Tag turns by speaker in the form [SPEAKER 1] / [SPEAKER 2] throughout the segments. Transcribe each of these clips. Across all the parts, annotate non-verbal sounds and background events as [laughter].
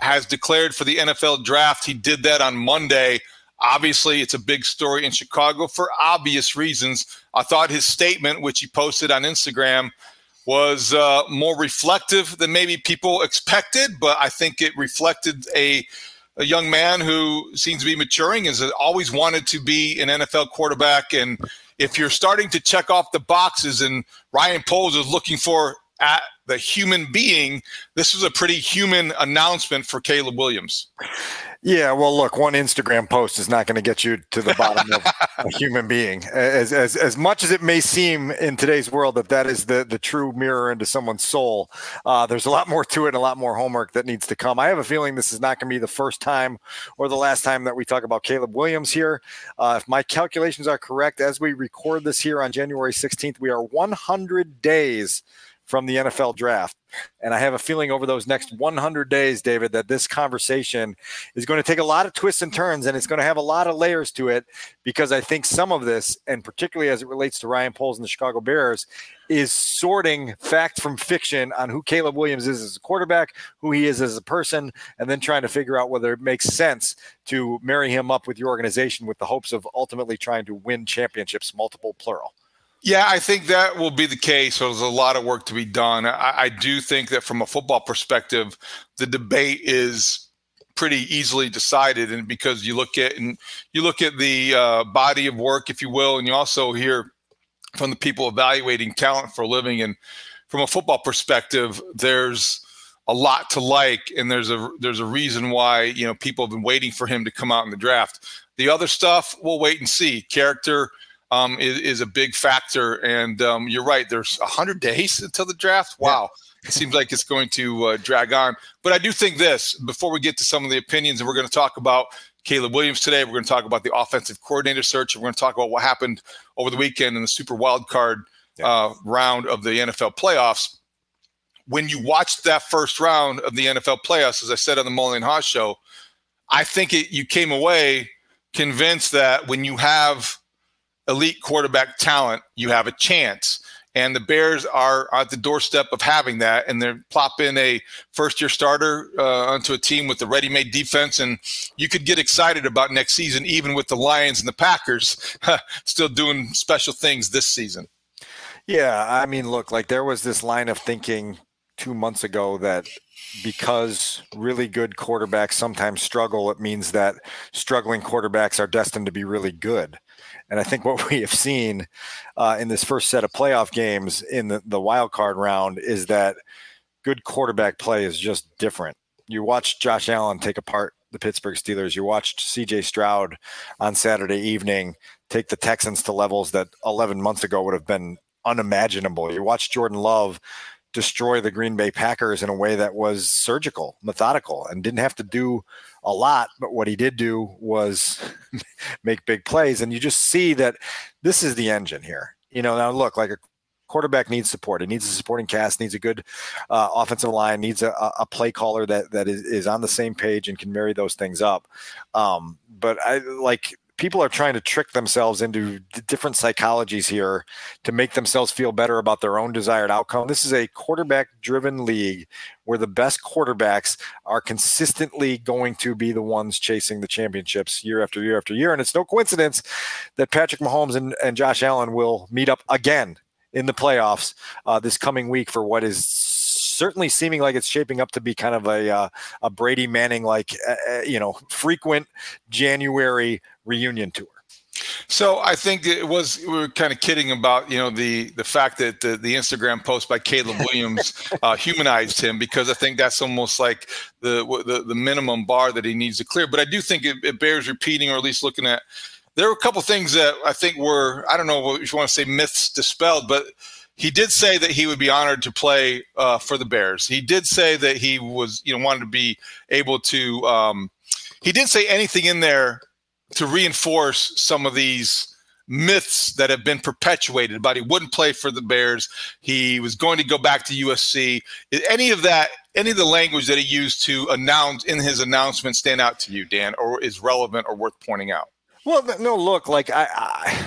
[SPEAKER 1] has declared for the NFL draft. He did that on Monday. Obviously, it's a big story in Chicago for obvious reasons. I thought his statement, which he posted on Instagram, was uh, more reflective than maybe people expected, but I think it reflected a, a young man who seems to be maturing, has always wanted to be an NFL quarterback. And if you're starting to check off the boxes and Ryan Poles is looking for at the human being, this was a pretty human announcement for Caleb Williams.
[SPEAKER 2] Yeah, well, look, one Instagram post is not going to get you to the bottom of [laughs] a human being. As, as as much as it may seem in today's world that that is the the true mirror into someone's soul, uh, there's a lot more to it and a lot more homework that needs to come. I have a feeling this is not going to be the first time or the last time that we talk about Caleb Williams here. Uh, if my calculations are correct, as we record this here on January 16th, we are 100 days from the NFL draft. And I have a feeling over those next 100 days, David, that this conversation is going to take a lot of twists and turns and it's going to have a lot of layers to it because I think some of this, and particularly as it relates to Ryan Poles and the Chicago Bears, is sorting fact from fiction on who Caleb Williams is as a quarterback, who he is as a person, and then trying to figure out whether it makes sense to marry him up with your organization with the hopes of ultimately trying to win championships, multiple plural.
[SPEAKER 1] Yeah, I think that will be the case. There's a lot of work to be done. I, I, do think that from a football perspective, the debate is pretty easily decided, and because you look at and you look at the uh, body of work, if you will, and you also hear from the people evaluating talent for a living, and from a football perspective, there's a lot to like, and there's a there's a reason why you know people have been waiting for him to come out in the draft. The other stuff, we'll wait and see. Character um, is, is, a big factor. And um, you're right. There's 100 days until the draft. Wow. Yeah. it seems like it's going to uh, drag on. But I do think this before we get to some of the opinions, and we're going to talk about Caleb Williams today. We're going to talk about the offensive coordinator search. And we're going to talk about what happened over the weekend in the super wild card yeah. uh, round of the NFL playoffs. When you watched that first round of the NFL playoffs, as I said on the Mullen Haugh show, I think it, you came away convinced that when you have elite quarterback talent, you have a chance. And the Bears are at the doorstep of having that, and they're plop in a first-year starter uh, onto a team with a ready-made defense, and you could get excited about next season, even with the Lions and the Packers [laughs] still doing special things this season.
[SPEAKER 2] Yeah, I mean, look, like there was this line of thinking two months ago that because really good quarterbacks sometimes struggle, it means that struggling quarterbacks are destined to be really good. And I think what we have seen uh, in this first set of playoff games in the, the wild card round is that good quarterback play is just different. You watched Josh Allen take apart the Pittsburgh Steelers. You watched CJ Stroud on Saturday evening take the Texans to levels that 11 months ago would have been unimaginable. You watched Jordan Love destroy the Green Bay Packers in a way that was surgical, methodical, and didn't have to do a lot. But what he did do was [laughs] make big plays. And you just see that this is the engine here. You know, now look, like a quarterback needs support. It needs a supporting cast, needs a good uh, offensive line, needs a, a, play caller that that is, is on the same page and can marry those things up. Um, but I like people are trying to trick themselves into different psychologies here to make themselves feel better about their own desired outcome. This is a quarterback driven league where the best quarterbacks are consistently going to be the ones chasing the championships year after year after year. And it's no coincidence that Patrick Mahomes and, and Josh Allen will meet up again in the playoffs uh, this coming week for what is certainly seeming like it's shaping up to be kind of a uh, a Brady Manning like uh, uh, you know frequent January reunion tour.
[SPEAKER 1] So I think it was we were kind of kidding about you know the the fact that the, the Instagram post by Caleb Williams [laughs] uh, humanized him because I think that's almost like the, the the minimum bar that he needs to clear. But I do think it, it bears repeating or at least looking at. There were a couple things that I think were I don't know if you want to say myths dispelled, but he did say that he would be honored to play uh, for the Bears. He did say that he was, you know, wanted to be able to. Um, he didn't say anything in there to reinforce some of these myths that have been perpetuated about he wouldn't play for the Bears. He was going to go back to USC. Any of that, any of the language that he used to announce in his announcement stand out to you, Dan, or is relevant or worth pointing out?
[SPEAKER 2] Well, no, look, like I, I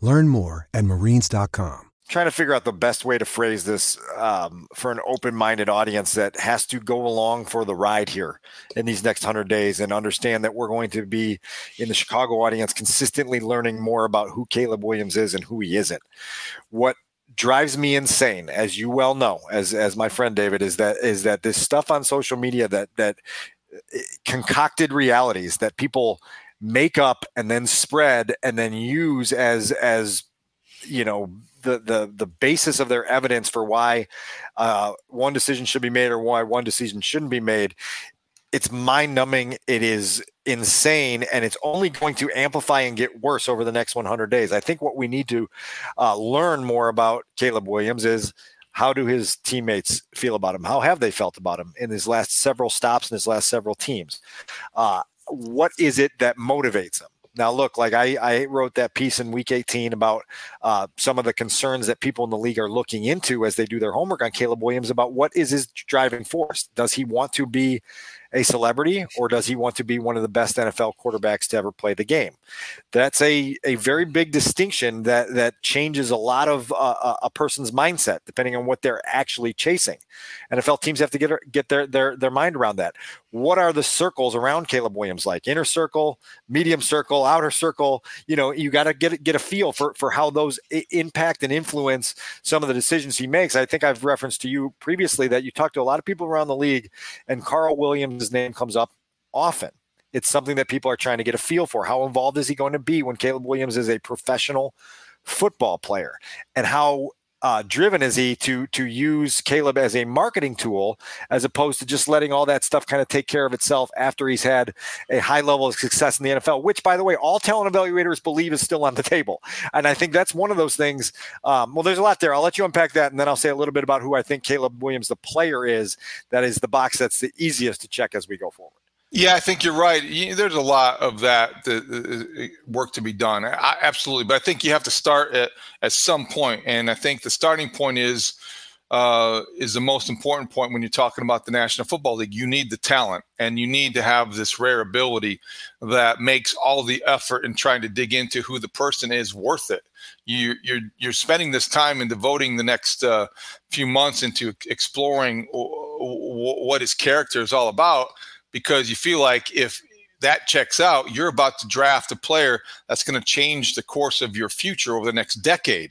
[SPEAKER 3] Learn more at marines.com.
[SPEAKER 2] Trying to figure out the best way to phrase this um, for an open minded audience that has to go along for the ride here in these next 100 days and understand that we're going to be in the Chicago audience consistently learning more about who Caleb Williams is and who he isn't. What drives me insane as you well know as as my friend David is that is that this stuff on social media that that eh, concocted realities that people make up and then spread and then use as as you know the the the basis of their evidence for why uh, one decision should be made or why one decision shouldn't be made. It's mind numbing it is insane and it's only going to amplify and get worse over the next 100 days. I think what we need to uh, learn more about caleb williams is how do his teammates feel about him? How have they felt about him in his last several stops in his last several teams? Uh, what is it that motivates him? Now, look, like I, I wrote that piece in week 18 about uh, some of the concerns that people in the league are looking into as they do their homework on Caleb Williams about what is his driving force. Does he want to be a celebrity or does he want to be one of the best NFL quarterbacks to ever play the game? That's a, a very big distinction that, that changes a lot of uh, a person's mindset depending on what they're actually chasing. NFL teams have to get, get their, their, their mind around that. What are the circles around Caleb Williams like? Inner circle, medium circle, outer circle. You know, you got to get get a feel for for how those I- impact and influence some of the decisions he makes. I think I've referenced to you previously that you talk to a lot of people around the league, and Carl Williams name comes up often. It's something that people are trying to get a feel for. How involved is he going to be when Caleb Williams is a professional football player? And how uh, driven is he to to use Caleb as a marketing tool as opposed to just letting all that stuff kind of take care of itself after he's had a high level of success in the NFL, which, by the way, all talent evaluators believe is still on the table. And I think that's one of those things. Um, well, there's a lot there. I'll let you unpack that, and then I'll say a little bit about who I think Caleb Williams, the player, is. That is the box that's the easiest to check as we go forward.
[SPEAKER 1] Yeah, I think you're right. There's a lot of that work to be done. I, absolutely, but I think you have to start at at some point, and I think the starting point is uh, is the most important point when you're talking about the National Football League. You need the talent, and you need to have this rare ability that makes all the effort in trying to dig into who the person is worth it. You, you're you're spending this time and devoting the next uh, few months into exploring what his character is all about because you feel like if that checks out, you're about to draft a player that's going to change the course of your future over the next decade.